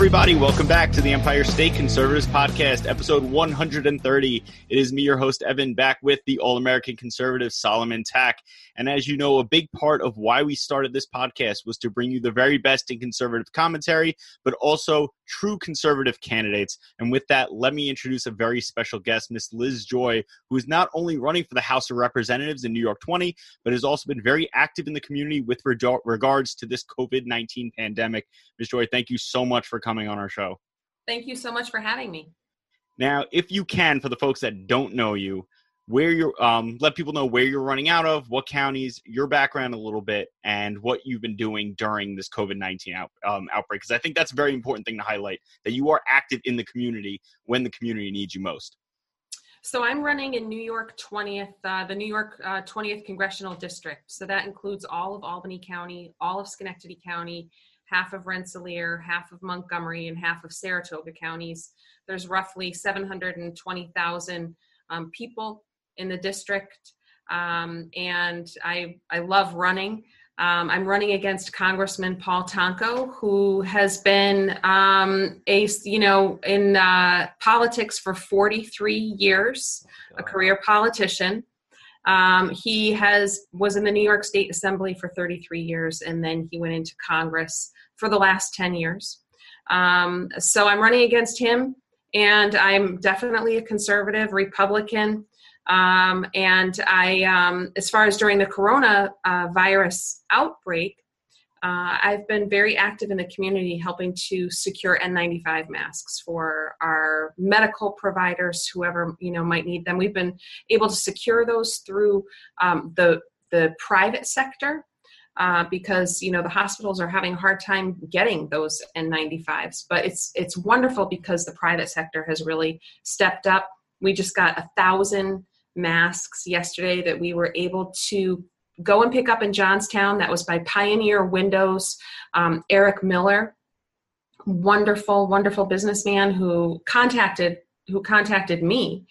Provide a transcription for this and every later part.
everybody. Welcome back to the Empire State Conservatives Podcast, episode 130. It is me, your host, Evan, back with the All American Conservative, Solomon Tack. And as you know, a big part of why we started this podcast was to bring you the very best in conservative commentary, but also true conservative candidates. And with that, let me introduce a very special guest, Miss Liz Joy, who is not only running for the House of Representatives in New York 20, but has also been very active in the community with regards to this COVID 19 pandemic. Ms. Joy, thank you so much for coming on our show. Thank you so much for having me. Now, if you can, for the folks that don't know you, where you're um, let people know where you're running out of, what counties, your background a little bit, and what you've been doing during this COVID nineteen out, um, outbreak. Because I think that's a very important thing to highlight that you are active in the community when the community needs you most. So I'm running in New York 20th, uh, the New York uh, 20th congressional district. So that includes all of Albany County, all of Schenectady County, half of Rensselaer, half of Montgomery, and half of Saratoga counties. There's roughly 720,000 um, people in the district, um, and I I love running. Um, I'm running against Congressman Paul Tonko, who has been um, a you know in uh, politics for 43 years, a career politician. Um, he has was in the New York State Assembly for 33 years, and then he went into Congress for the last 10 years. Um, so I'm running against him, and I'm definitely a conservative Republican. Um, and I, um, as far as during the corona uh, virus outbreak, uh, I've been very active in the community helping to secure N95 masks for our medical providers, whoever you know might need them. We've been able to secure those through um, the the private sector uh, because you know the hospitals are having a hard time getting those N95s. But it's it's wonderful because the private sector has really stepped up. We just got a thousand masks yesterday that we were able to go and pick up in Johnstown. That was by Pioneer Windows. Um, Eric Miller, wonderful, wonderful businessman who contacted who contacted me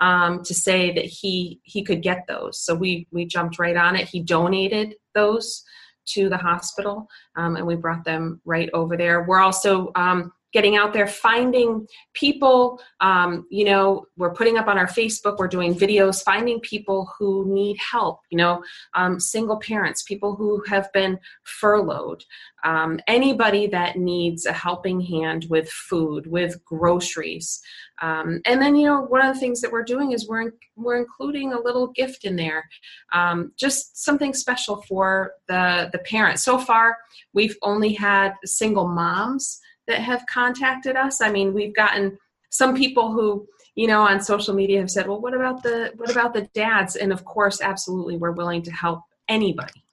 um, to say that he he could get those. So we we jumped right on it. He donated those to the hospital, um, and we brought them right over there. We're also um, getting out there, finding people. Um, you know, we're putting up on our Facebook, we're doing videos, finding people who need help, you know, um, single parents, people who have been furloughed, um, anybody that needs a helping hand with food, with groceries. Um, and then, you know, one of the things that we're doing is we're, we're including a little gift in there, um, just something special for the, the parents. So far, we've only had single moms that have contacted us. I mean, we've gotten some people who, you know, on social media have said, "Well, what about the what about the dads?" And of course, absolutely, we're willing to help anybody.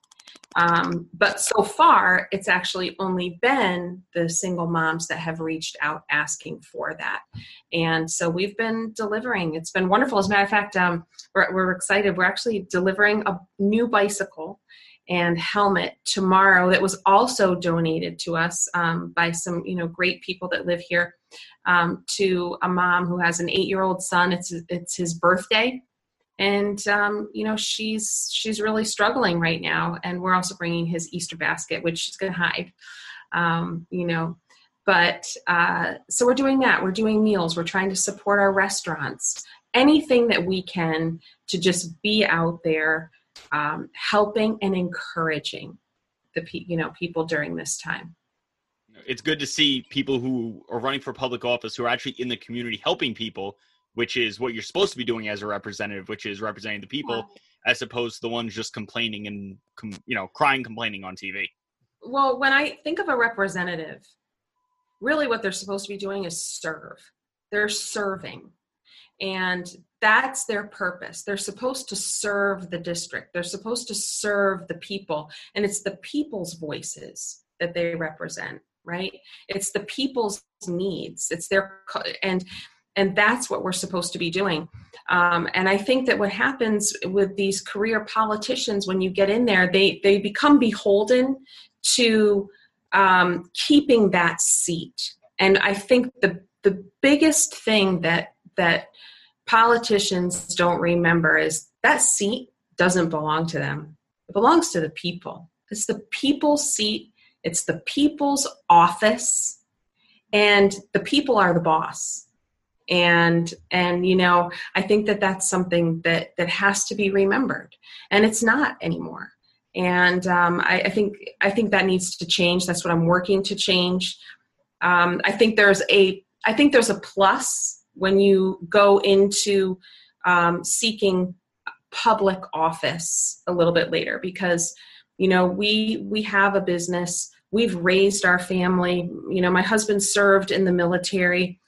Um, but so far, it's actually only been the single moms that have reached out asking for that. And so we've been delivering. It's been wonderful. As a matter of fact, um, we're, we're excited. We're actually delivering a new bicycle and helmet tomorrow that was also donated to us um, by some you know great people that live here um, to a mom who has an eight year old son. It's it's his birthday. And um, you know she's she's really struggling right now. And we're also bringing his easter basket which she's going to hide um, you know. But uh, so we're doing that. We're doing meals. We're trying to support our restaurants. Anything that we can to just be out there um, helping and encouraging the you know people during this time. It's good to see people who are running for public office who are actually in the community helping people which is what you're supposed to be doing as a representative which is representing the people yeah. as opposed to the ones just complaining and you know crying complaining on tv well when i think of a representative really what they're supposed to be doing is serve. They're serving and that's their purpose. They're supposed to serve the district, they're supposed to serve the people, and it's the people's voices that they represent, right? It's the people's needs. It's their, and and that's what we're supposed to be doing. Um, and I think that what happens with these career politicians when you get in there, they they become beholden to um, keeping that seat. And I think the the biggest thing that that politicians don't remember is that seat doesn't belong to them. It belongs to the people. It's the people's seat, it's the people's office, and the people are the boss. And and you know i think that that's something that that has to be remembered. And it's not anymore. And um, I, I, think i think that needs to change. That's what i'm working to change. Um, i think there's a i think there's a plus when you go into um, seeking public office a little bit later because you know we we have a business we've raised our family you know my husband served in the military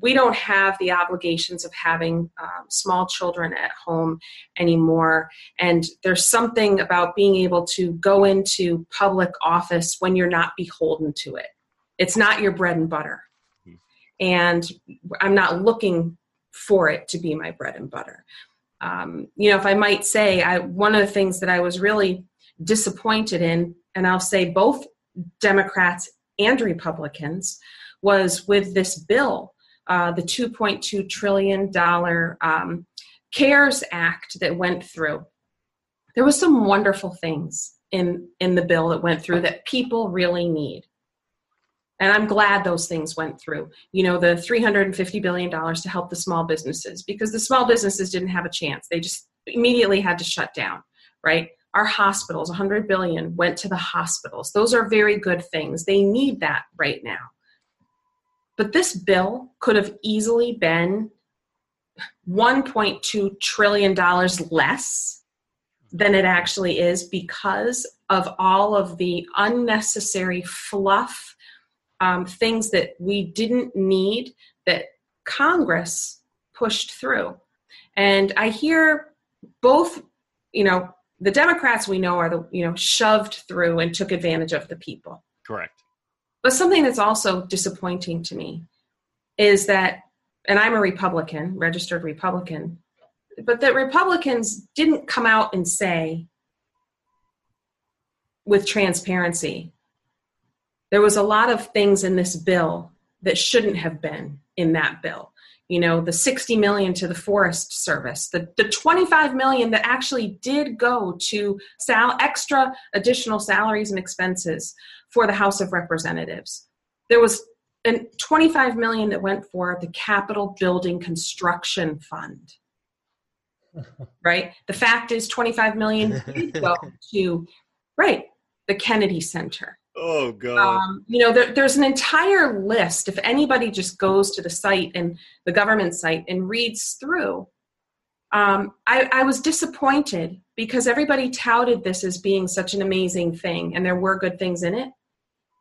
we don't have the obligations of having um, small children at home anymore. And there's something about being able to go into public office when you're not beholden to it. It's not your bread and butter. And I'm not looking for it to be my bread and butter. Um, you know, if I might say, I, one of the things that I was really disappointed in, and I'll say both Democrats and Republicans, was with this bill uh, the 2.2 trillion dollar um, CARES Act that went through. There was some wonderful things in in the bill that went through that people really need. And I'm glad those things went through. You know, the $350 billion to help the small businesses because the small businesses didn't have a chance. They just immediately had to shut down, right? Our hospitals, 100 billion went to the hospitals. Those are very good things. They need that right now. But this bill could have easily been $1.2 trillion less than it actually is because of all of the unnecessary fluff, um, things that we didn't need that Congress pushed through. And I hear both, you know, the Democrats we know are the, you know, shoved through and took advantage of the people. Correct. But something that's also disappointing to me is that, and I'm a Republican, registered Republican, but that Republicans didn't come out and say with transparency, there was a lot of things in this bill that shouldn't have been in that bill. You know the 60 million to the forest service the, the 25 million that actually did go to sal extra additional salaries and expenses for the house of representatives. There was an 25 million that went for the capitol building construction fund. Right? The fact is 25 million did go to right the kennedy center Oh God! Um, you know, there, there's an entire list. If anybody just goes to the site and the government site and reads through, um, I, I was disappointed because everybody touted this as being such an amazing thing, and there were good things in it,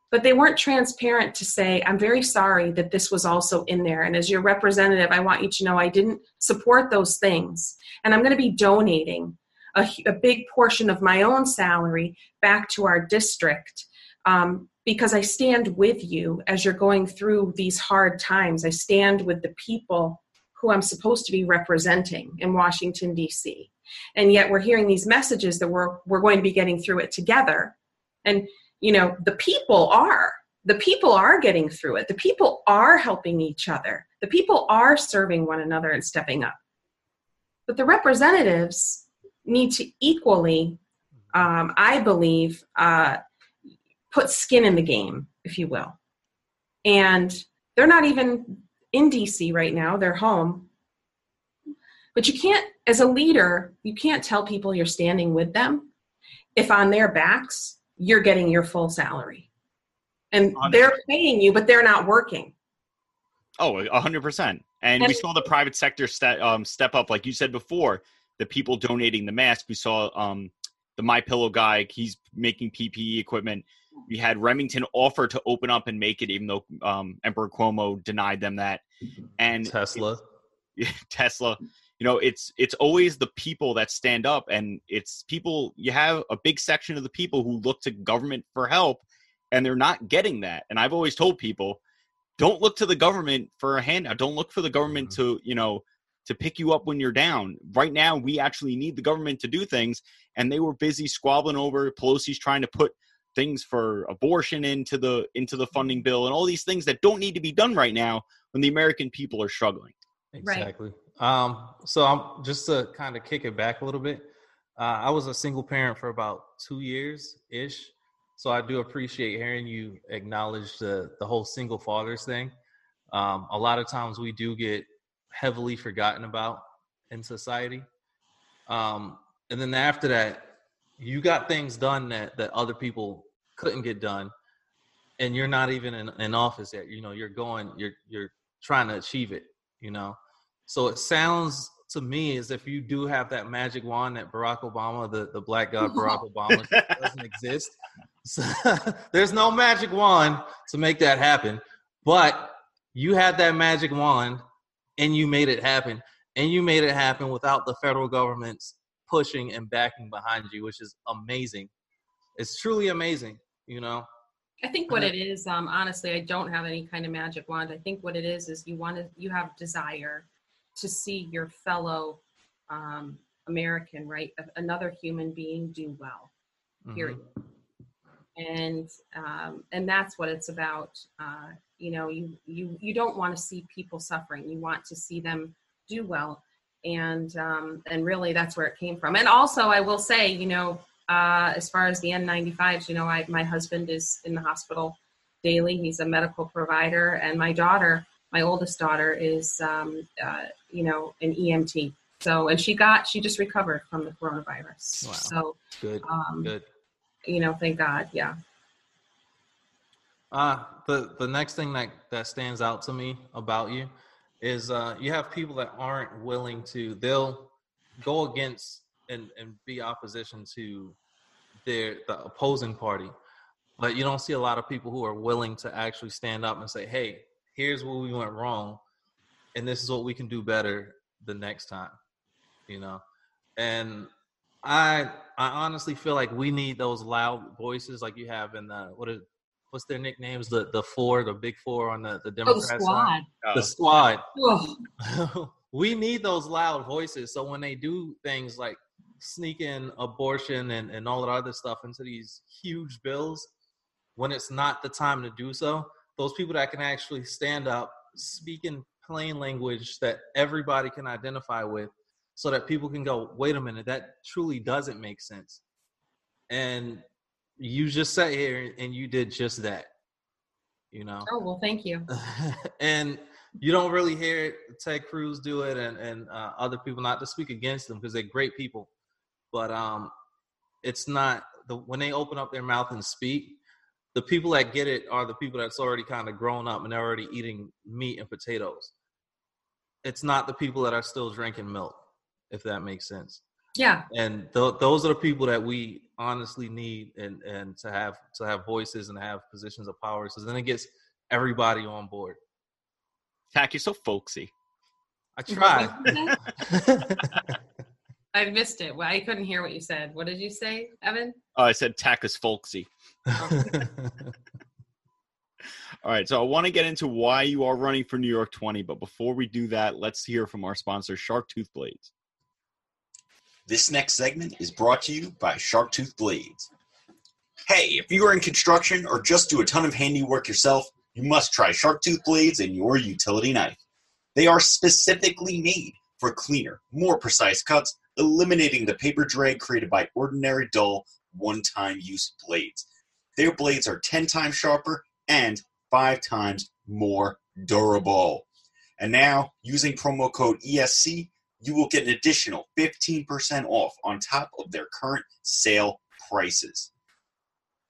but they weren't transparent to say, "I'm very sorry that this was also in there." And as your representative, I want you to know I didn't support those things, and I'm going to be donating a, a big portion of my own salary back to our district um, because I stand with you as you're going through these hard times. I stand with the people who I'm supposed to be representing in Washington, D.C. And yet we're hearing these messages that we're, we're going to be getting through it together. And, you know, the people are. The people are getting through it. The people are helping each other. The people are serving one another and stepping up. But the representatives need to equally, um, I believe, uh, put skin in the game, if you will. And they're not even in DC right now, they're home. But you can't, as a leader, you can't tell people you're standing with them if on their backs you're getting your full salary. And they're paying you, but they're not working. Oh, 100%. And, and we saw the private sector step, um, step up, like you said before, the people donating the mask. We saw um, the My Pillow guy; he's making PPE equipment. We had Remington offer to open up and make it, even though um, Emperor Cuomo denied them that. And Tesla, Tesla, you know, it's it's always the people that stand up, and it's people. You have a big section of the people who look to government for help, and they're not getting that. And I've always told people, don't look to the government for a handout. Don't look for the government mm-hmm. to, you know, to pick you up when you're down. Right now, we actually need the government to do things, and they were busy squabbling over. Pelosi's trying to put things for abortion into the into the funding bill and all these things that don't need to be done right now when the American people are struggling. Exactly. Right. Um, so I'm just to kind of kick it back a little bit. Uh, I was a single parent for about two years ish. So I do appreciate hearing you acknowledge the the whole single fathers thing. Um, a lot of times we do get heavily forgotten about in society. Um, and then after that, you got things done that, that other people couldn't get done. And you're not even in, in office yet. You know, you're going, you're you're trying to achieve it, you know. So it sounds to me as if you do have that magic wand that Barack Obama, the, the black god Barack Obama doesn't exist. So, there's no magic wand to make that happen. But you had that magic wand and you made it happen. And you made it happen without the federal government's pushing and backing behind you, which is amazing. It's truly amazing, you know. I think what it is, um, honestly, I don't have any kind of magic wand. I think what it is is you want to, you have desire to see your fellow um, American, right, another human being do well. Period. Mm-hmm. And um, and that's what it's about. Uh, you know, you you you don't want to see people suffering. You want to see them do well and um, and really that's where it came from. And also, I will say, you know, uh, as far as the N95s, you know, I, my husband is in the hospital daily. He's a medical provider, and my daughter, my oldest daughter, is um, uh, you know an EMT. So, and she got she just recovered from the coronavirus. Wow. So good, um, good. You know, thank God. Yeah. Uh, the the next thing that that stands out to me about you is uh, you have people that aren't willing to they'll go against and, and be opposition to their the opposing party. But you don't see a lot of people who are willing to actually stand up and say hey here's where we went wrong and this is what we can do better the next time you know? And i i honestly feel like we need those loud voices like you have in the what is what's their nicknames? The the four, the big four on the the oh, Democrat oh, squad. Side. The squad. Oh. we need those loud voices. So when they do things like sneak in abortion and, and all that other stuff into these huge bills, when it's not the time to do so, those people that can actually stand up, speak in plain language that everybody can identify with, so that people can go, wait a minute, that truly doesn't make sense. And you just sat here and you did just that. You know. Oh well, thank you. and you don't really hear Ted Cruz do it, and and uh, other people. Not to speak against them because they're great people, but um, it's not the when they open up their mouth and speak. The people that get it are the people that's already kind of grown up and they're already eating meat and potatoes. It's not the people that are still drinking milk, if that makes sense. Yeah. And th- those are the people that we honestly need and and to have to have voices and have positions of power. So then it gets everybody on board. Tack, you're so folksy. I try. I missed it. Well, I couldn't hear what you said. What did you say, Evan? Oh, I said Tack is folksy. Oh. All right, so I want to get into why you are running for New York 20, but before we do that, let's hear from our sponsor, Shark Tooth Blades. This next segment is brought to you by Sharktooth Blades. Hey, if you are in construction or just do a ton of handiwork yourself, you must try Sharktooth Blades and your utility knife. They are specifically made for cleaner, more precise cuts, eliminating the paper drag created by ordinary dull, one time use blades. Their blades are 10 times sharper and 5 times more durable. And now, using promo code ESC, you will get an additional 15% off on top of their current sale prices.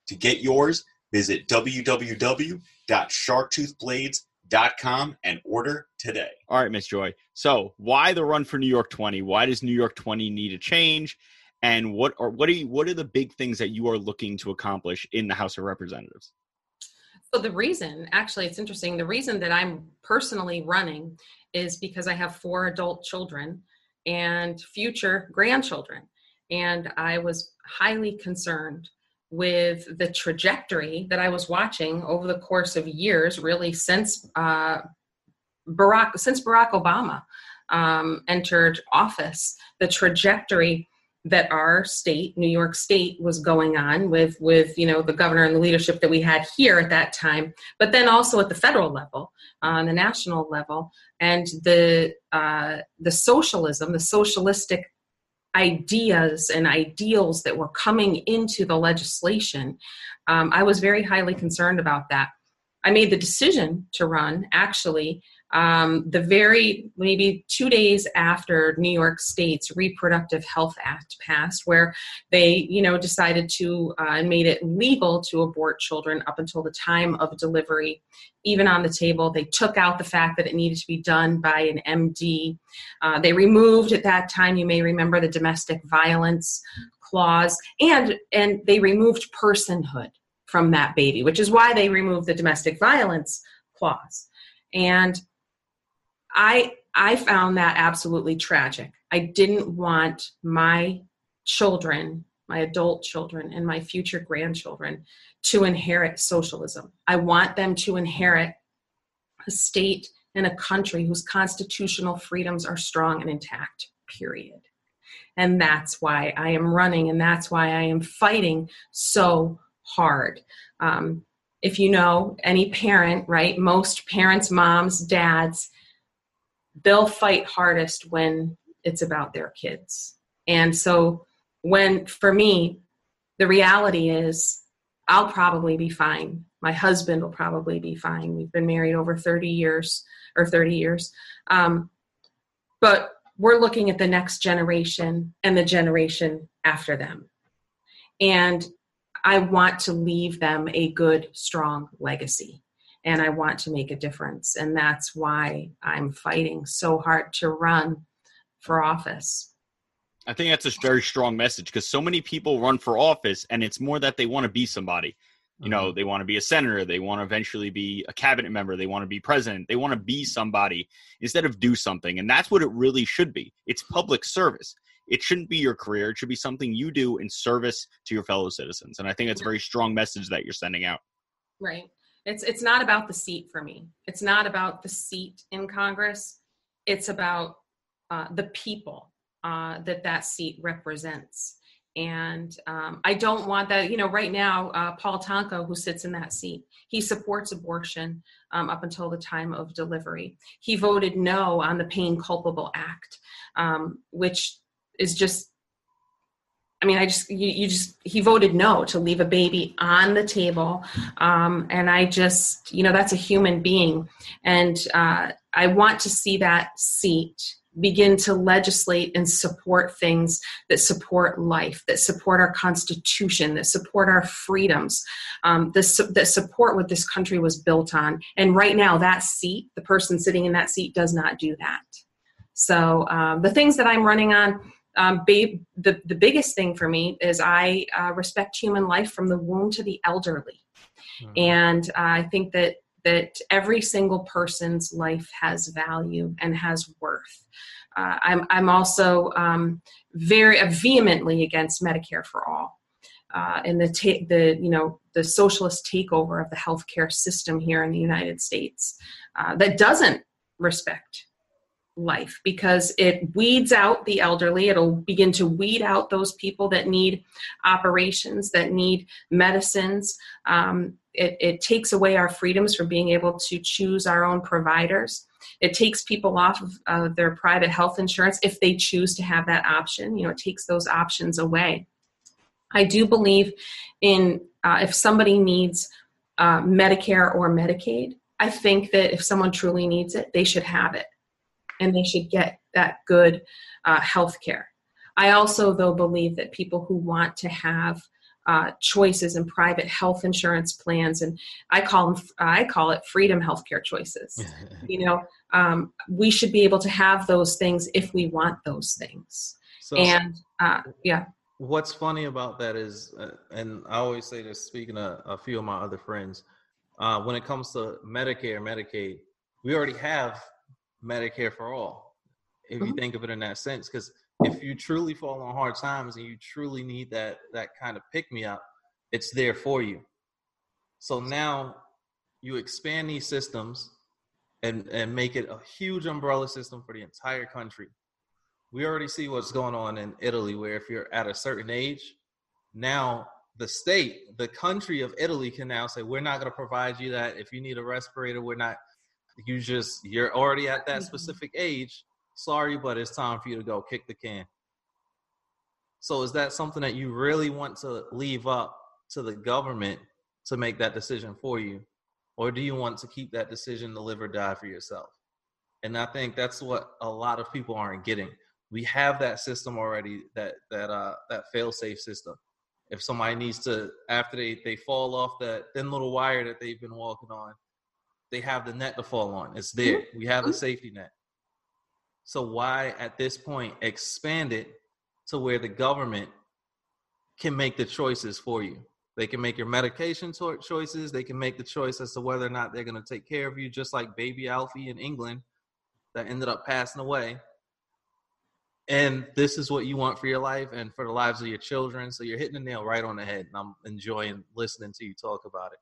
To get yours, visit www.sharktoothblades.com and order today. All right, Miss Joy. So, why the run for New York 20? Why does New York 20 need a change? And what are what are you, what are the big things that you are looking to accomplish in the House of Representatives? So the reason, actually, it's interesting. The reason that I'm personally running is because I have four adult children and future grandchildren. And I was highly concerned with the trajectory that I was watching over the course of years, really since uh, Barack since Barack Obama um, entered office, the trajectory that our state, New York State, was going on with with you know the governor and the leadership that we had here at that time, but then also at the federal level, on the national level, and the uh, the socialism, the socialistic ideas and ideals that were coming into the legislation, um, I was very highly concerned about that. I made the decision to run actually um, the very maybe two days after New York State's Reproductive Health Act passed, where they you know decided to uh, and made it legal to abort children up until the time of delivery, even on the table. They took out the fact that it needed to be done by an MD. Uh, they removed at that time, you may remember, the domestic violence clause, and and they removed personhood from that baby, which is why they removed the domestic violence clause. And I I found that absolutely tragic. I didn't want my children, my adult children and my future grandchildren to inherit socialism. I want them to inherit a state and a country whose constitutional freedoms are strong and intact. Period. And that's why I am running and that's why I am fighting so hard. Um, if you know any parent, right? Most parents, moms, dads, they'll fight hardest when it's about their kids. And so, when for me, the reality is I'll probably be fine. My husband will probably be fine. We've been married over 30 years or 30 years. Um, but we're looking at the next generation and the generation after them. And I want to leave them a good, strong legacy and I want to make a difference. And that's why I'm fighting so hard to run for office. I think that's a very strong message because so many people run for office and it's more that they want to be somebody. You know, mm-hmm. they want to be a senator, they want to eventually be a cabinet member, they want to be president, they want to be somebody instead of do something. And that's what it really should be. It's public service. It shouldn't be your career. It should be something you do in service to your fellow citizens. And I think it's a very strong message that you're sending out. Right. It's it's not about the seat for me. It's not about the seat in Congress. It's about uh, the people uh, that that seat represents. And um, I don't want that. You know, right now, uh, Paul Tonko, who sits in that seat, he supports abortion um, up until the time of delivery. He voted no on the Pain Capable Act, um, which is just I mean, I just you, you, just he voted no to leave a baby on the table, um, and I just you know that's a human being, and uh, I want to see that seat begin to legislate and support things that support life, that support our Constitution, that support our freedoms, um, this, that support what this country was built on. And right now, that seat, the person sitting in that seat, does not do that. So um, the things that I'm running on um, babe, the, the biggest thing for me is I uh, respect human life from the womb to the elderly. Mm-hmm. And uh, I think that that every single person's life has value and has worth. Uh, I'm, I'm also um, very uh, vehemently against Medicare for all. Uh, and the ta- the you know the socialist takeover of the healthcare system here in the United States uh, that doesn't respect life because it weeds out the elderly. It'll begin to weed out those people that need operations, that need medicines. Um, it, it, takes away our freedoms from being able to choose our own providers. It takes people off of uh, their private health insurance if they choose to have that option. You know, it takes those options away. I do believe in uh, if somebody needs uh, Medicare or Medicaid, I think that if someone truly needs it, they should have it and they should get that good uh, health care. I also, though, believe that people who want to have uh, choices in private health insurance plans, and I call them, I call it freedom healthcare choices. you know, um, we should be able to have those things if we want those things. So, and uh, yeah. What's funny about that is, uh, and I always say this, speaking to a few of my other friends, uh, when it comes to Medicare, Medicaid, we already have Medicare for all, if you mm-hmm. think of it in that sense. Because if you truly fall on hard times and you truly need that that kind of pick me up, it's there for you. So now you expand these systems and and make it a huge umbrella system for the entire country. We already see what's going on in Italy, where if you're at a certain age, now the state, the country of Italy can now say, we're not going to provide you that. If you need a respirator, we're not you just you're already at that mm-hmm. specific age. Sorry, but it's time for you to go kick the can. So is that something that you really want to leave up to the government to make that decision for you? Or do you want to keep that decision to live or die for yourself? And I think that's what a lot of people aren't getting. We have that system already, that that uh that fail safe system. If somebody needs to after they, they fall off that thin little wire that they've been walking on, they have the net to fall on. It's mm-hmm. there. We have the mm-hmm. safety net. So why at this point expand it to where the government can make the choices for you? They can make your medication choices. They can make the choice as to whether or not they're going to take care of you, just like baby Alfie in England that ended up passing away. And this is what you want for your life and for the lives of your children. So you're hitting the nail right on the head. And I'm enjoying listening to you talk about it.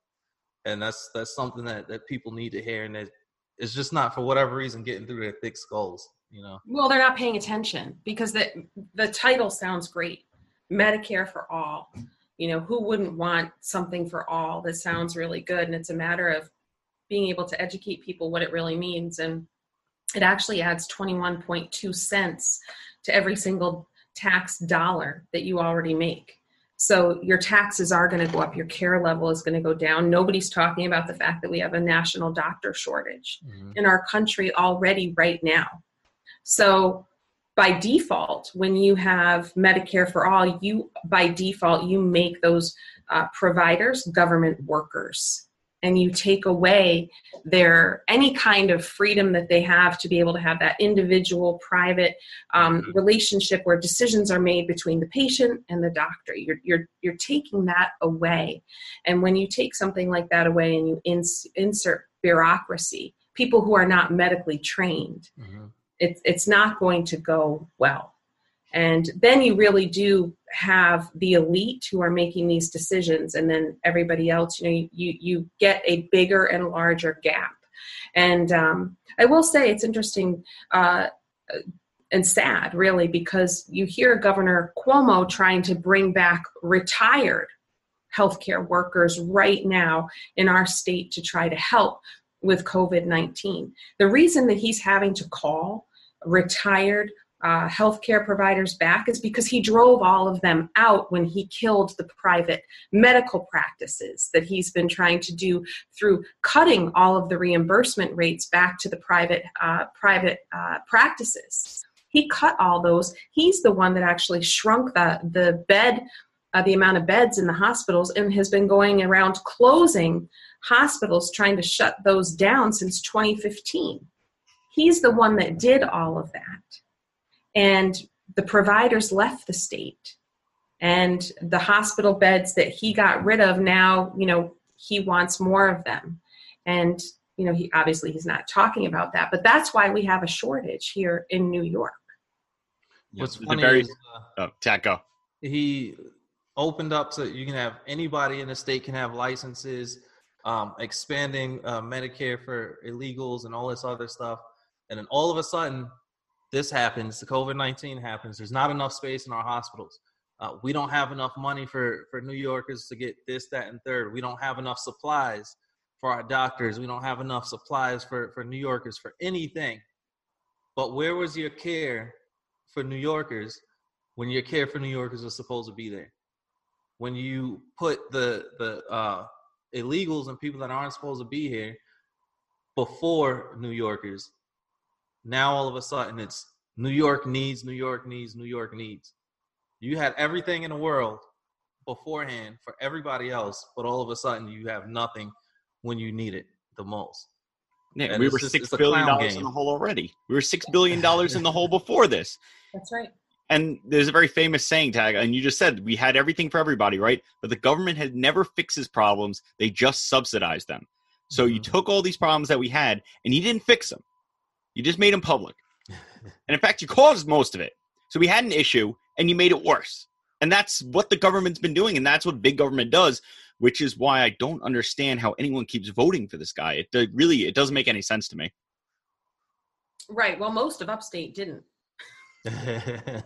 And that's that's something that, that people need to hear and it's just not for whatever reason getting through their thick skulls, you know. Well, they're not paying attention because the the title sounds great. Medicare for all. You know, who wouldn't want something for all that sounds really good? And it's a matter of being able to educate people what it really means and it actually adds 21.2 cents to every single tax dollar that you already make. So your taxes are going to go up, your care level is going to go down. Nobody's talking about the fact that we have a national doctor shortage mm-hmm. in our country already right now. So by default, when you have Medicare for all, you by default you make those uh, providers government workers and you take away their any kind of freedom that they have to be able to have that individual private um, mm-hmm. relationship where decisions are made between the patient and the doctor you're, you're you're taking that away and when you take something like that away and you ins- insert bureaucracy people who are not medically trained mm-hmm. it's it's not going to go well and then you really do have the elite who are making these decisions and then everybody else you know you you get a bigger and larger gap. And um, i will say it's interesting uh, and sad really because you hear governor cuomo trying to bring back retired healthcare workers right now in our state to try to help with covid-19 the reason that he's having to call retired uh, healthcare providers back is because he drove all of them out when he killed the private medical practices that he's been trying to do through cutting all of the reimbursement rates back to the private uh, private uh, practices. He cut all those. He's the one that actually shrunk the the bed. Uh, the amount of beds in the hospitals and has been going around closing hospitals trying to shut those down since 2015 he's the one that did all of that and the providers left the state. And the hospital beds that he got rid of now you know he wants more of them. And you know he obviously he's not talking about that. But that's why we have a shortage here in new york. What's funny very, is, uh, oh, go. he opened up so you can have anybody in the state can have licenses um, expanding uh, medicare for illegals and all this other stuff. And then all of a sudden this happens, the COVID 19 happens, there's not enough space in our hospitals. Uh, we don't have enough money for, for New Yorkers to get this, that, and third. We don't have enough supplies for our doctors. We don't have enough supplies for, for New Yorkers for anything. But where was your care for New Yorkers when your care for New Yorkers was supposed to be there? When you put the the uh, illegals and people that aren't supposed to be here before New Yorkers, now all of a sudden it's New York needs, New York needs, New York needs. You had everything in the world beforehand for everybody else, but all of a sudden you have nothing when you need it the most. Yeah, and we were just, six billion dollars in the hole already. We were six billion dollars in the hole before this. That's right. And there's a very famous saying Tack, and you just said we had everything for everybody, right? But the government had never fixes problems; they just subsidized them. So mm-hmm. you took all these problems that we had, and you didn't fix them. You just made them public. and in fact, you caused most of it. So we had an issue and you made it worse. And that's what the government's been doing. And that's what big government does, which is why I don't understand how anyone keeps voting for this guy. It really, it doesn't make any sense to me. Right. Well, most of upstate didn't.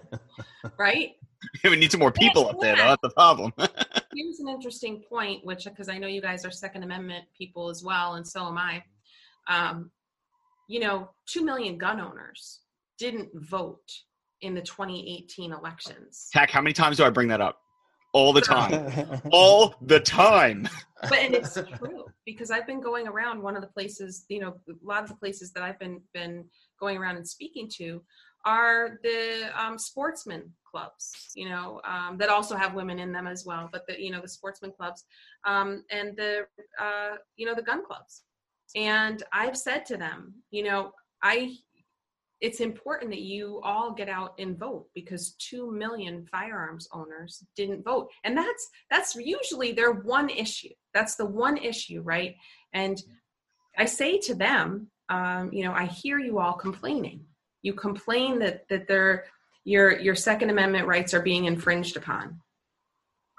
right? we need some more people up there. Though. That's the problem. Here's an interesting point, which because I know you guys are Second Amendment people as well, and so am I. Um, you know, 2 million gun owners didn't vote in the 2018 elections. Heck, how many times do I bring that up? All the time. All the time. But and it's true because I've been going around one of the places, you know, a lot of the places that I've been been going around and speaking to are the um, sportsman clubs, you know, um, that also have women in them as well. But the you know the sportsmen clubs um, and the uh, you know the gun clubs. And I've said to them, you know, I it's important that you all get out and vote because 2 million firearms owners didn't vote. And that's that's usually their one issue. That's the one issue right? And i say to them um, you know i hear you all complaining. You complain that that their your your second amendment rights are being infringed upon.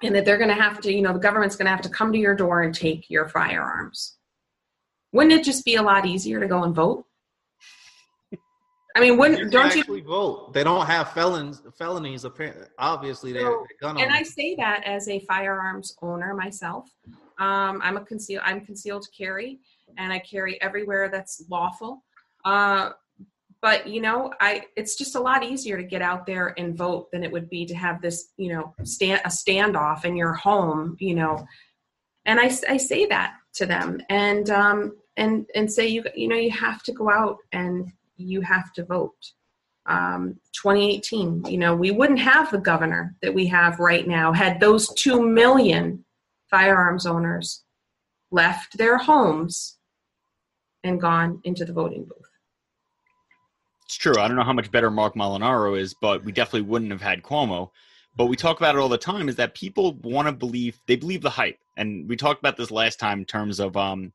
And that they're going to have to you know the government's going to have to come to your door and take your firearms wouldn't it just be a lot easier to go and vote I mean, wouldn't You don't you? actually vote? They don't have felons felonies. Apparently, obviously, they're, So- they're And I say that as a firearms owner myself. Um, I'm a conceal. I'm concealed carry, and I carry everywhere that's lawful. Uh, but you know, I it's just a lot easier to get out there and vote than it would be to have this, you know, stand a standoff in your home. You know, and I, I say that to them, and um, and and say you you know you have to go out and you have to vote um, 2018 you know we wouldn't have the governor that we have right now had those 2 million firearms owners left their homes and gone into the voting booth It's true. I don't know how much better Marc Molinaro is, but we definitely wouldn't have had Cuomo. But we talk about it all the time is that people want to believe they believe the hype. And we talked about this last time in terms of um,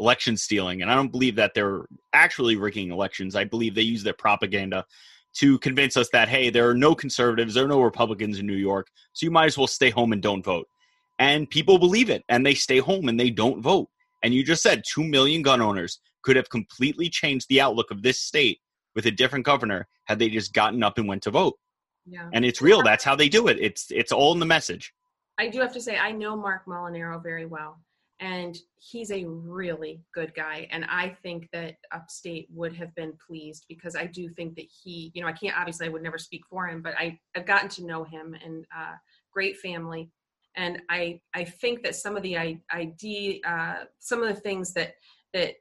election stealing. And I don't believe that they're actually rigging elections. I believe they use their propaganda to convince us that, hey, there are no conservatives, there are no Republicans in New York. So you might as well stay home and don't vote. And people believe it and they stay home and they don't vote. And you just said 2 million gun owners could have completely changed the outlook of this state with a different governor had they just gotten up and went to vote. yeah And it's real. That's how they do it. It's it's all in the message. I do have to say I know Mark Molinaro very well, and he's a really good guy. And I think that Upstate would have been pleased because I do think that he, you know, I can't obviously I would never speak for him, but I I've gotten to know him and uh, great family, and I I think that some of the idea, uh, some of the things that that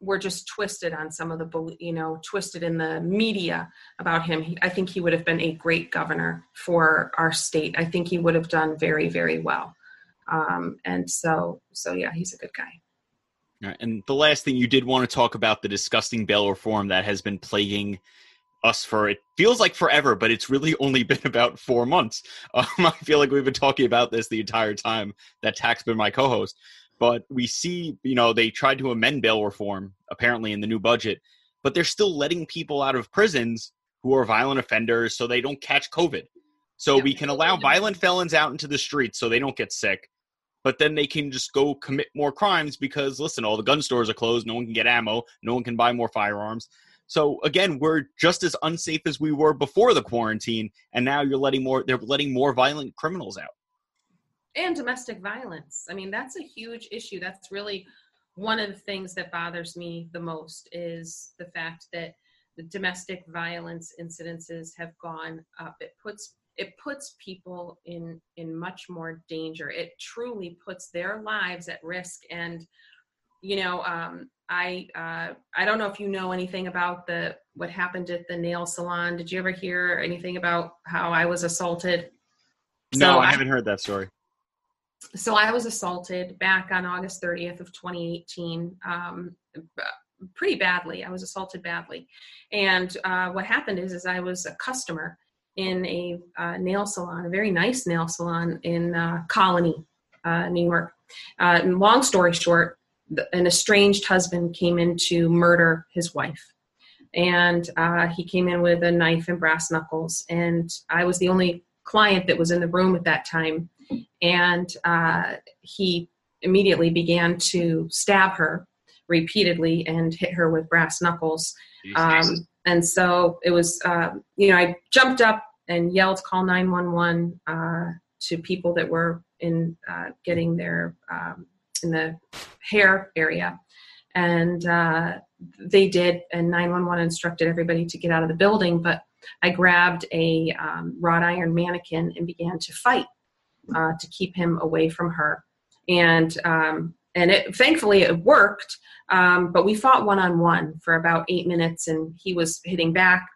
were just twisted on some of the you know twisted in the media about him he, i think he would have been a great governor for our state i think he would have done very very well um, and so so yeah he's a good guy All right, And the last thing you did want to talk about the disgusting bail reform that has been plaguing us for it feels like forever, but it's really only been about four months. Um, I feel like we've been talking about this the entire time that Tack's been my co-host. But we see, you know, they tried to amend bail reform apparently in the new budget, but they're still letting people out of prisons who are violent offenders so they don't catch COVID. So Yeah. we can allow violent felons out into the streets so they don't get sick but then they can just go commit more crimes because listen all the gun stores are closed no one can get ammo no one can buy more firearms. So again we're just as unsafe as we were before the quarantine and now you're letting more they're letting more violent criminals out. And domestic violence. I mean that's a huge issue. That's really one of the things that bothers me the most is the fact that the domestic violence incidences have gone up. It puts it puts people in in much more danger. It truly puts their lives at risk. And you know um, i uh, i don't know if you know anything about the what happened at the nail salon. Did you ever hear anything about how i was assaulted? No So i haven't heard that story. So I was assaulted back on August 30th of 2018, um, pretty badly. I was assaulted badly, and uh, what happened is, is I was a customer in a uh, nail salon, a very nice nail salon in uh, Colonie, uh, New York. Uh, long story short, the, an estranged husband came in to murder his wife. And uh, he came in with a knife and brass knuckles. And I was the only client that was in the room at that time and uh, he immediately began to stab her repeatedly and hit her with brass knuckles. Um, and so it was, uh, you know, I jumped up and yelled, "Call 911!" Uh, to people that were in uh, getting their um, in the hair area, and uh, they did. And 911 instructed everybody to get out of the building, but I grabbed a um, wrought iron mannequin and began to fight uh, to keep him away from her. And um, and it thankfully it worked. Um, but we fought one on one for about eight minutes, and he was hitting back,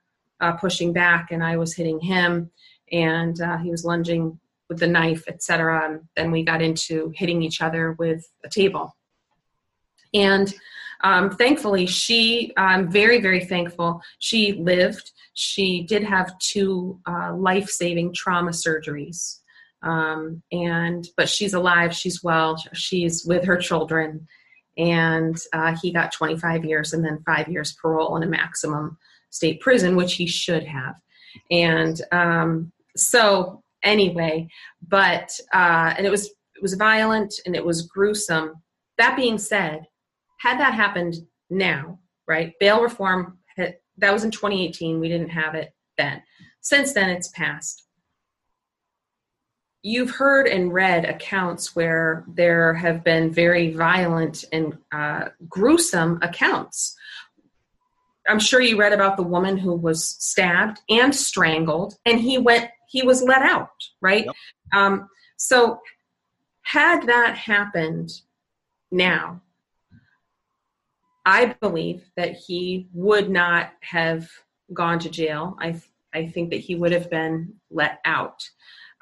uh, pushing back, and I was hitting him, and uh, he was lunging with the knife, etc. And then we got into hitting each other with a table. And um, thankfully, she, I'm very, very thankful, she lived. She did have two uh, life saving trauma surgeries. Um, and but she's alive, she's well, she's with her children, and uh, he got 25 years and then five years parole in a maximum state prison, which he should have. And um, so anyway, but uh, and it was it was violent and it was gruesome. That being said, had that happened now, right? Bail reform that was in 2018. We didn't have it then. Since then, it's passed. You've heard and read accounts where there have been very violent and uh, gruesome accounts. I'm sure you read about the woman who was stabbed and strangled, and he went. He was let out, right? Yep. Um, so, had that happened now, I believe that he would not have gone to jail. I, I think that he would have been let out.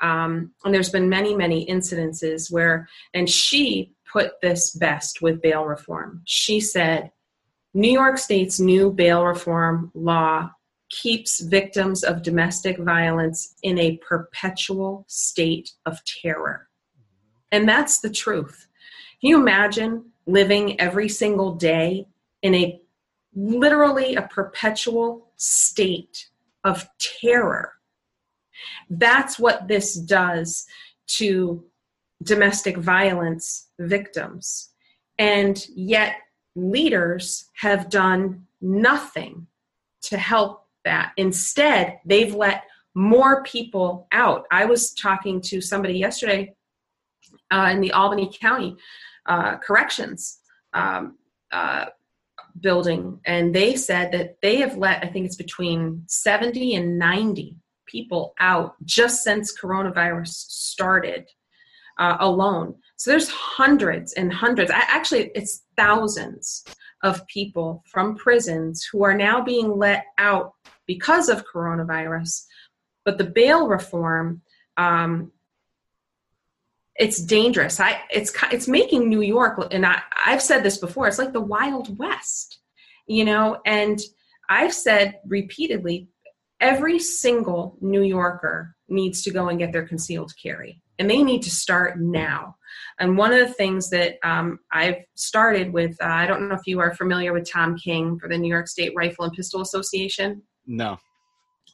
Um, and there's been many, many incidences where, and she put this best with bail reform. She said, New York State's new bail reform law keeps victims of domestic violence in a perpetual state of terror. And that's the truth. Can you imagine living every single day in a literally a perpetual state of terror. That's what this does to domestic violence victims. And yet, leaders have done nothing to help that. Instead, they've let more people out. I was talking to somebody yesterday uh, in the Albany County uh, Corrections um, uh, building and they said that they have let i think it's between 70 and 90 people out just since coronavirus started uh, alone so there's hundreds and hundreds I, actually it's thousands of people from prisons who are now being let out because of coronavirus but the bail reform um, it's dangerous. I it's it's making New York, and I, I've said this before. It's like the Wild West, you know. And I've said repeatedly, every single New Yorker needs to go and get their concealed carry, and they need to start now. And one of the things that um, I've started with, uh, I don't know if you are familiar with Tom King for the New York State Rifle and Pistol Association. No.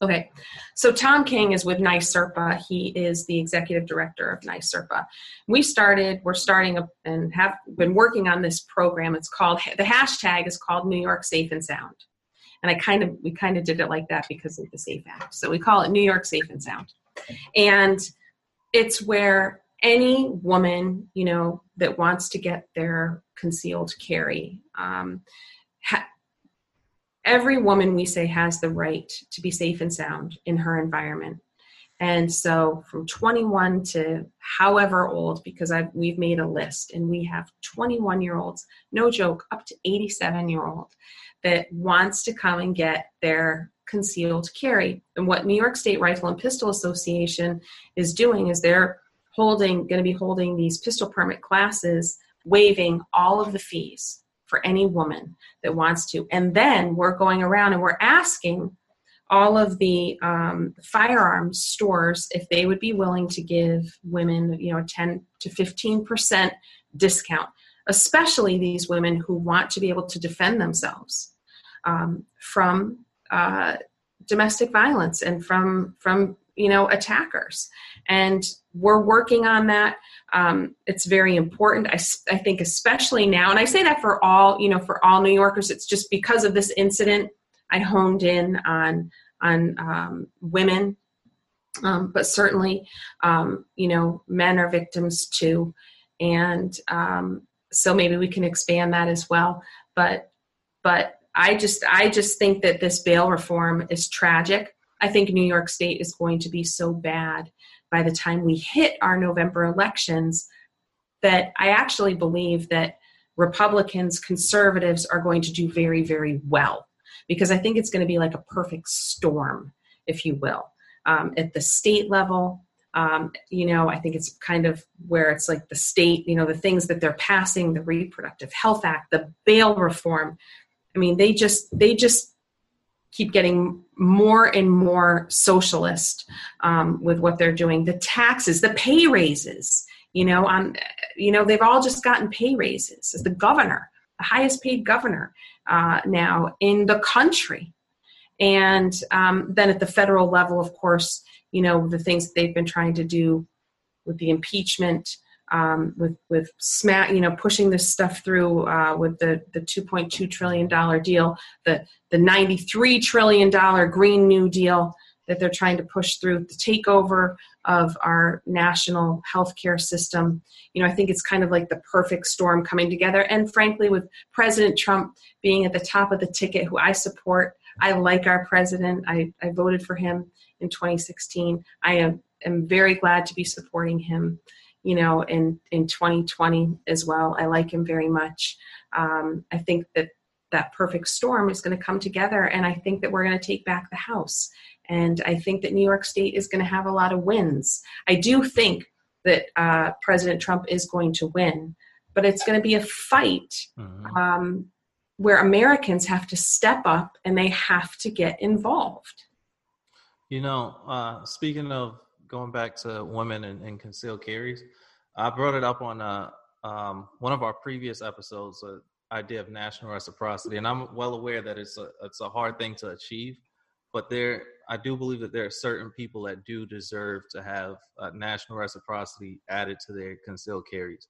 Okay, so Tom King is with NYSRPA. He is the executive director of NYSRPA. We started, we're starting a, and have been working on this program. It's called, the hashtag is called New York Safe and Sound. And I kind of, we kind of did it like that because of the SAFE Act. So we call it New York Safe and Sound. And it's where any woman, you know, that wants to get their concealed carry um, ha- every woman we say has the right to be safe and sound in her environment. And so from 21 to however old, because I've, we've made a list and we have 21 year olds, no joke, up to 87 year old that wants to come and get their concealed carry. And what New York State Rifle and Pistol Association is doing is they're holding, going to be holding these pistol permit classes, waiving all of the fees for any woman that wants to. And then we're going around and we're asking all of the um, firearms stores if they would be willing to give women, you know, 10 to 15 percent discount, especially these women who want to be able to defend themselves um, from uh, domestic violence and from from you know attackers. And we're working on that. Um, it's very important. I, I think especially now and i say that for all you know for all new yorkers it's just because of this incident i honed in on on um, women. Um, but certainly um, you know men are victims too. And um, so maybe we can expand that as well. But but i just i just think that this bail reform is tragic I think New York State is going to be so bad by the time we hit our November elections that I actually believe that Republicans, conservatives are going to do very, very well because I think it's going to be like a perfect storm, if you will, um, at the state level. Um, you know, I think it's kind of where it's like the state, you know, the things that they're passing, the Reproductive Health Act, the bail reform. I mean, they just they just keep getting more and more socialist um, with what they're doing. The taxes, the pay raises. You know, on you know they've all just gotten pay raises. As the governor, the highest paid governor uh, now in the country, and um, then at the federal level, of course, you know the things that they've been trying to do with the impeachment. Um, with with smack, you know, pushing this stuff through uh, with the the 2.2 trillion dollar deal, the the 93 trillion dollar Green New Deal that they're trying to push through, the takeover of our national healthcare system. You know, I think it's kind of like the perfect storm coming together. And frankly, with President Trump being at the top of the ticket, who I support, I like our president. I, I voted for him in 2016. I am, am very glad to be supporting him, you know, in, in 2020 as well. I like him very much. Um, I think that that perfect storm is going to come together, and I think that we're going to take back the House. And I think that New York State is going to have a lot of wins. I do think that uh, President Trump is going to win, but it's going to be a fight mm-hmm. um, where Americans have to step up and they have to get involved. You know, uh, speaking of going back to women and, and, concealed carries, I brought it up on uh, um, one of our previous episodes, the idea of national reciprocity, and I'm well aware that it's a it's a hard thing to achieve, but there I do believe that there are certain people that do deserve to have uh, national reciprocity added to their concealed carries.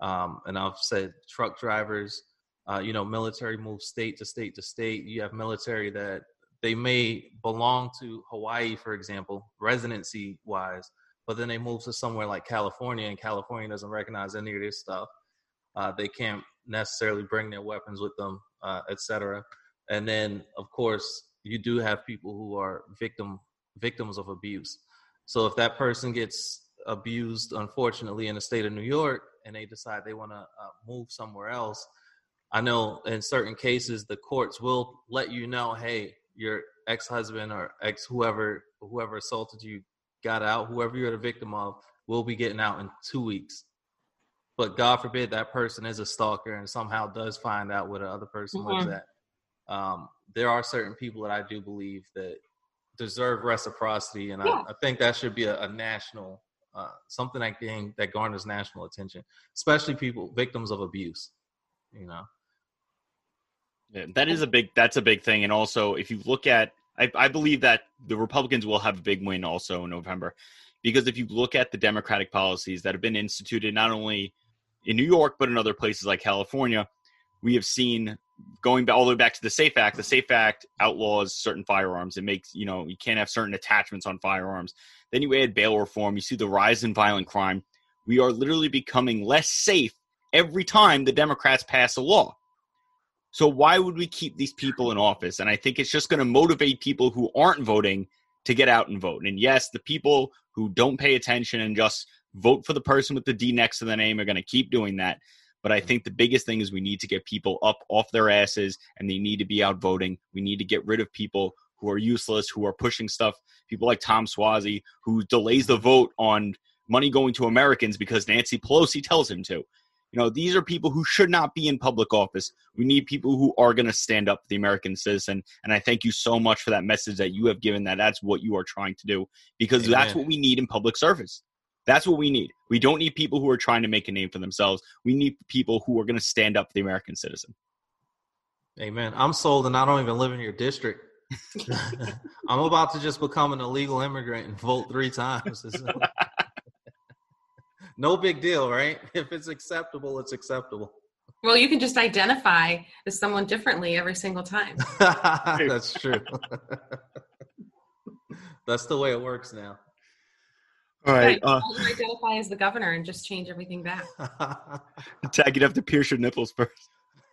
Um, and I've said truck drivers, uh, you know, military moves state to state to state. You have military that they may belong to Hawaii, for example, residency wise, but then they move to somewhere like California, and California doesn't recognize any of this stuff. Uh, they can't necessarily bring their weapons with them, uh, etc. And then, of course, you do have people who are victim victims of abuse. So if that person gets abused, unfortunately, in the state of New York, and they decide they want to uh, move somewhere else, I know in certain cases the courts will let you know, hey, your ex-husband or ex whoever whoever assaulted you got out. Whoever you're the victim of will be getting out in two weeks. But God forbid that person is a stalker and somehow does find out where the other person mm-hmm. lives at um, there are certain people that I do believe that deserve reciprocity, and yeah. I, I, think that should be a, a national uh, something that gain, that garners national attention, especially people victims of abuse. You know, yeah, that is a big that's a big thing, and also if you look at, I, I believe that the Republicans will have a big win also in November, because if you look at the Democratic policies that have been instituted not only in New York but in other places like California, we have seen going all the way back to the Safe Act, the Safe Act outlaws certain firearms. It makes, you know, you can't have certain attachments on firearms. Then you add bail reform, you see the rise in violent crime. We are literally becoming less safe every time the Democrats pass a law. So why would we keep these people in office? And I think it's just going to motivate people who aren't voting to get out and vote. And yes, the people who don't pay attention and just vote for the person with the D next to the name are going to keep doing that. But I mm-hmm. think the biggest thing is we need to get people up off their asses and they need to be out voting. We need to get rid of people who are useless, who are pushing stuff. People like Tom Suozzi, who delays the vote on money going to Americans because Nancy Pelosi tells him to. You know, these are people who should not be in public office. We need people who are going to stand up for the American citizen. And I thank you so much for that message that you have given that that's what you are trying to do because Amen. that's what we need in public service. That's what we need. We don't need people who are trying to make a name for themselves. We need people who are going to stand up for the American citizen. Amen. I'm sold and I don't even live in your district. I'm about to just become an illegal immigrant and vote three times. no big deal, right? If it's acceptable, it's acceptable. Well, you can just identify as someone differently every single time. That's true. That's the way it works now. All right. Uh, identify as the governor and just change everything back. Tag, you'd have to pierce your nipples first.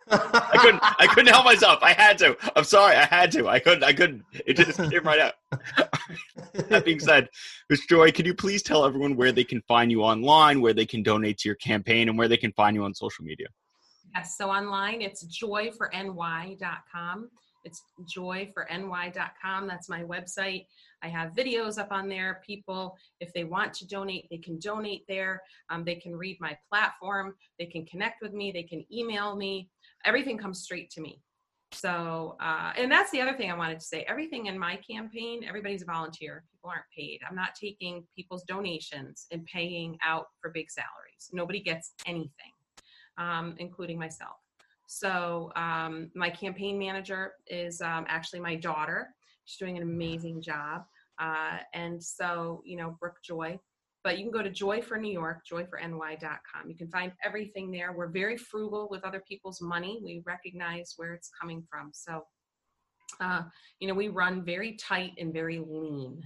I couldn't. I couldn't help myself. I had to. I'm sorry. I had to. I couldn't. I couldn't. It just came right out. that being said, Ms. Joy, could you please tell everyone where they can find you online, where they can donate to your campaign, and where they can find you on social media? Yes. So online, it's joyforny.com. It's joyforny.com. That's my website. I have videos up on there. People, if they want to donate, they can donate there. Um, they can read my platform. They can connect with me. They can email me. Everything comes straight to me. So, uh, and that's the other thing I wanted to say. Everything in my campaign, everybody's a volunteer. People aren't paid. I'm not taking people's donations and paying out for big salaries. Nobody gets anything, um, including myself. So um, my campaign manager is um, actually my daughter. She's doing an amazing job. Uh, and so, you know, Brooke Joy. But you can go to Joy for New York, joyforny.com. You can find everything there. We're very frugal with other people's money. We recognize where it's coming from. So, uh, you know, we run very tight and very lean.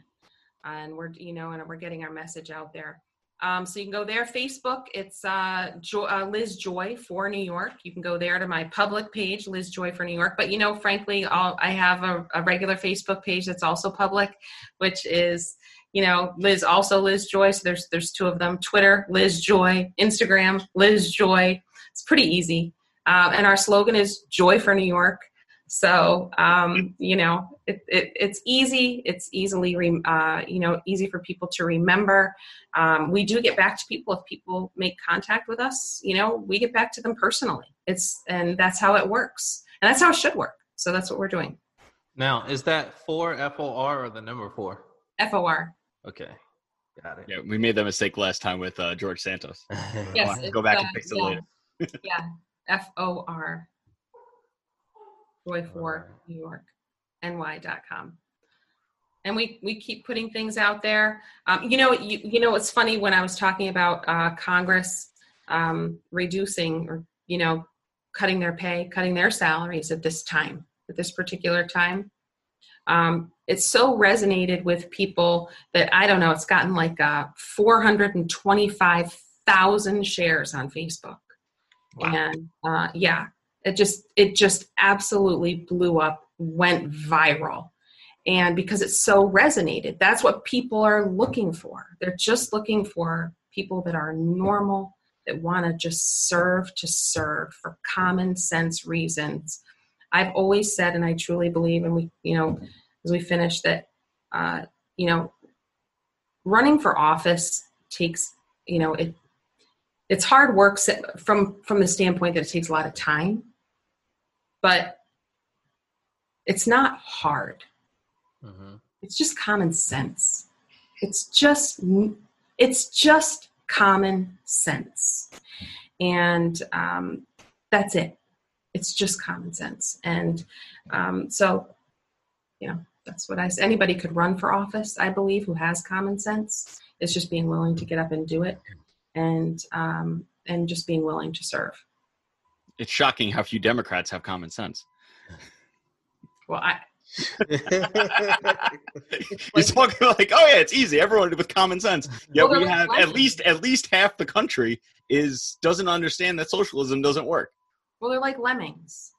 And we're, you know, and we're getting our message out there. Um, so you can go there. Facebook, it's uh, uh, Liz Joy for New York. You can go there to my public page, Liz Joy for New York. But you know, frankly, I'll, i have a, a, regular Facebook page that's also public, which is you know Liz also Liz Joy. So there's there's two of them. Twitter, Liz Joy. Instagram, Liz Joy. It's pretty easy. Um, and our slogan is Joy for New York. So um, you know, it, it, it's easy. It's easily, uh, you know, easy for people to remember. Um, we do get back to people if people make contact with us. You know, we get back to them personally. It's and that's how it works, and that's how it should work. So that's what we're doing. Now, is that four F O R or the number four? F O R. Okay. Got it. Yeah, we made that mistake last time with uh, George Santos. yes, go back uh, and fix it yeah. later. yeah, F O R. Joy for New York, ny.com. And we, we keep putting things out there. Um, you know, you, you know, it's funny when I was talking about uh, Congress um, reducing or, you know, cutting their pay, cutting their salaries at this time, at this particular time. Um, it's so resonated with people that I don't know, it's gotten like uh, 425,000 shares on Facebook. Wow. And uh, yeah, it just it just absolutely blew up went viral and because it's so resonated that's what people are looking for they're just looking for people that are normal that want to just serve to serve for common sense reasons i've always said and i truly believe and we you know as we finish that uh, you know running for office takes you know it it's hard work from from the standpoint that it takes a lot of time but it's not hard. Mm-hmm. It's just common sense. It's just it's just common sense, and um, that's it. It's just common sense, and um, so you know that's what I say. Anybody could run for office, I believe, who has common sense. It's just being willing to get up and do it, and um, and just being willing to serve it's shocking how few Democrats have common sense. Well, I. You're talking like, oh yeah, it's easy. Everyone with common sense. Yeah, well, we have at least at least half the country is doesn't understand that socialism doesn't work. Well, they're like lemmings.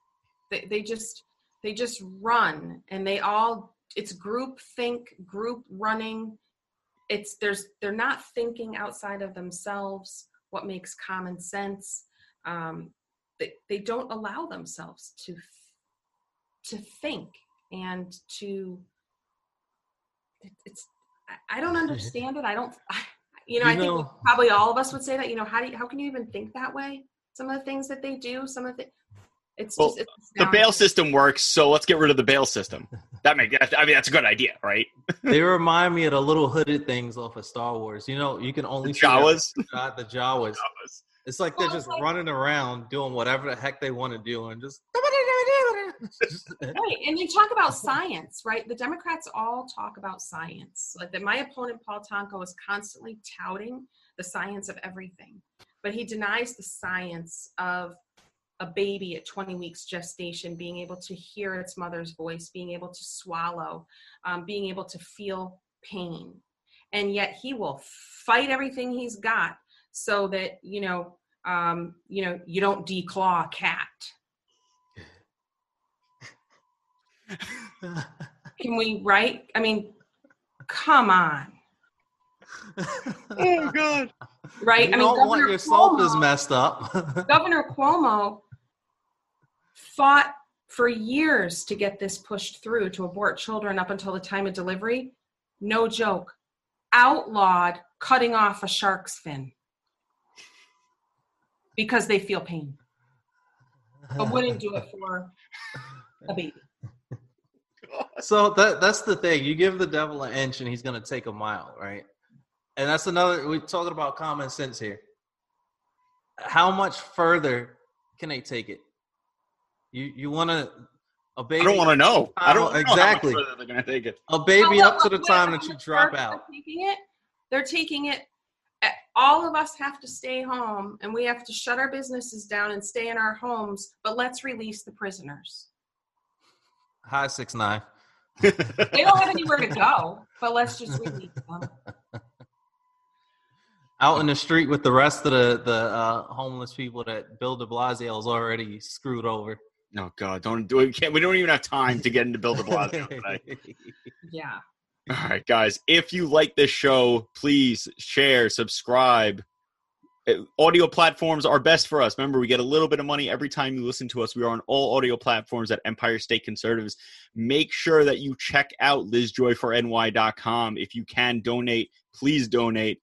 They they just they just run, and they all it's group think, group running. It's there's they're not thinking outside of themselves. What makes common sense? Um, they, they don't allow themselves to to think and to it's I, don't understand it i don't I, you know you i know, think probably all of us would say that you know how do you, how can you even think that way some of the things that they do some of the it's well, just it's the bail system works so let's get rid of the bail system that makes i mean that's a good idea right they remind me of the little hooded things off of star wars you know you can only the jawas the jawas, the jawas. It's like they're just running around doing whatever the heck they want to do and just. right, and you talk about science, right? The Democrats all talk about science. Like that, my opponent Paul Tonko is constantly touting the science of everything, but he denies the science of a baby at 20 weeks gestation being able to hear its mother's voice, being able to swallow, um, being able to feel pain, and yet he will fight everything he's got so that you know um, you know you don't declaw a cat Can we write? I mean, come on, oh God. Right? You I mean, don't want Governor yourself as Cuomo- messed up. Governor Cuomo fought for years to get this pushed through to abort children up until the time of delivery. No joke. Outlawed cutting off a shark's fin because they feel pain, but wouldn't do it for a baby. so that that's the thing. You give the devil an inch and he's gonna take a mile, right? And that's another we're talking about common sense here. How much further can they take it? You you wanna a baby I don't want to know. I don't know how much Exactly. further they're gonna take it. a baby Well, up to the look, time look, that you drop out. They're taking it. They're taking it. eh, All of us have to stay home, and we have to shut our businesses down and stay in our homes. But let's release the prisoners. Hi six nine. They don't have anywhere to go, but let's just release them. Out in the street with the rest of the the uh, homeless people that Bill De Blasio's already screwed over. Oh God, don't do it. We, can't, we don't even have time to get into Bill de Blasio today. Yeah. All right, guys. If you like this show, please share, subscribe. Uh, Audio platforms are best for us. Remember, we get a little bit of money every time you listen to us. We are on all audio platforms at Empire State Conservatives. Make sure that you check out LizJoyForNY.com. If you can donate, please donate.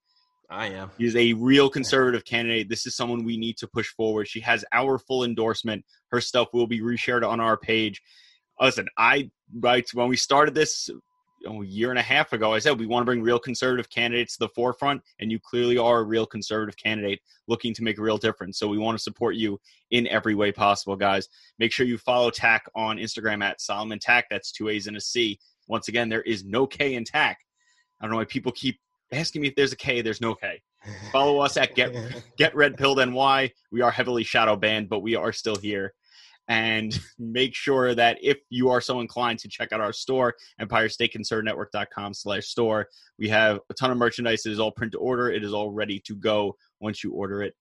I am. She is a real conservative candidate. This is someone we need to push forward. She has our full endorsement. Her stuff will be reshared on our page. Listen, I right when we started this oh, a year and a half ago, I said we want to bring real conservative candidates to the forefront, and you clearly are a real conservative candidate looking to make a real difference. So we want to support you in every way possible, guys. Make sure you follow Tack on Instagram at Solomon Tack. That's two A's and a C. Once again, there is no K in Tack. I don't know why people keep asking me if there's a K. There's no K. Follow us at Get Get Red Pilled NY. We are heavily shadow banned, but we are still here. And make sure that if you are so inclined to check out our store, EmpireStateConservaNetwork.com slash store. We have a ton of merchandise. It is all print to order. It is all ready to go once you order it.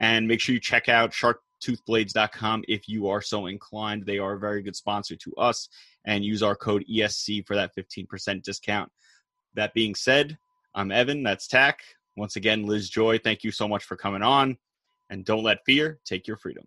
And make sure you check out SharktoothBlades.com if you are so inclined. They are a very good sponsor to us. And use our code ESC for that 15% discount. That being said, I'm Evan. That's Tack. Once again, Liz Joy, thank you so much for coming on. And don't let fear take your freedom.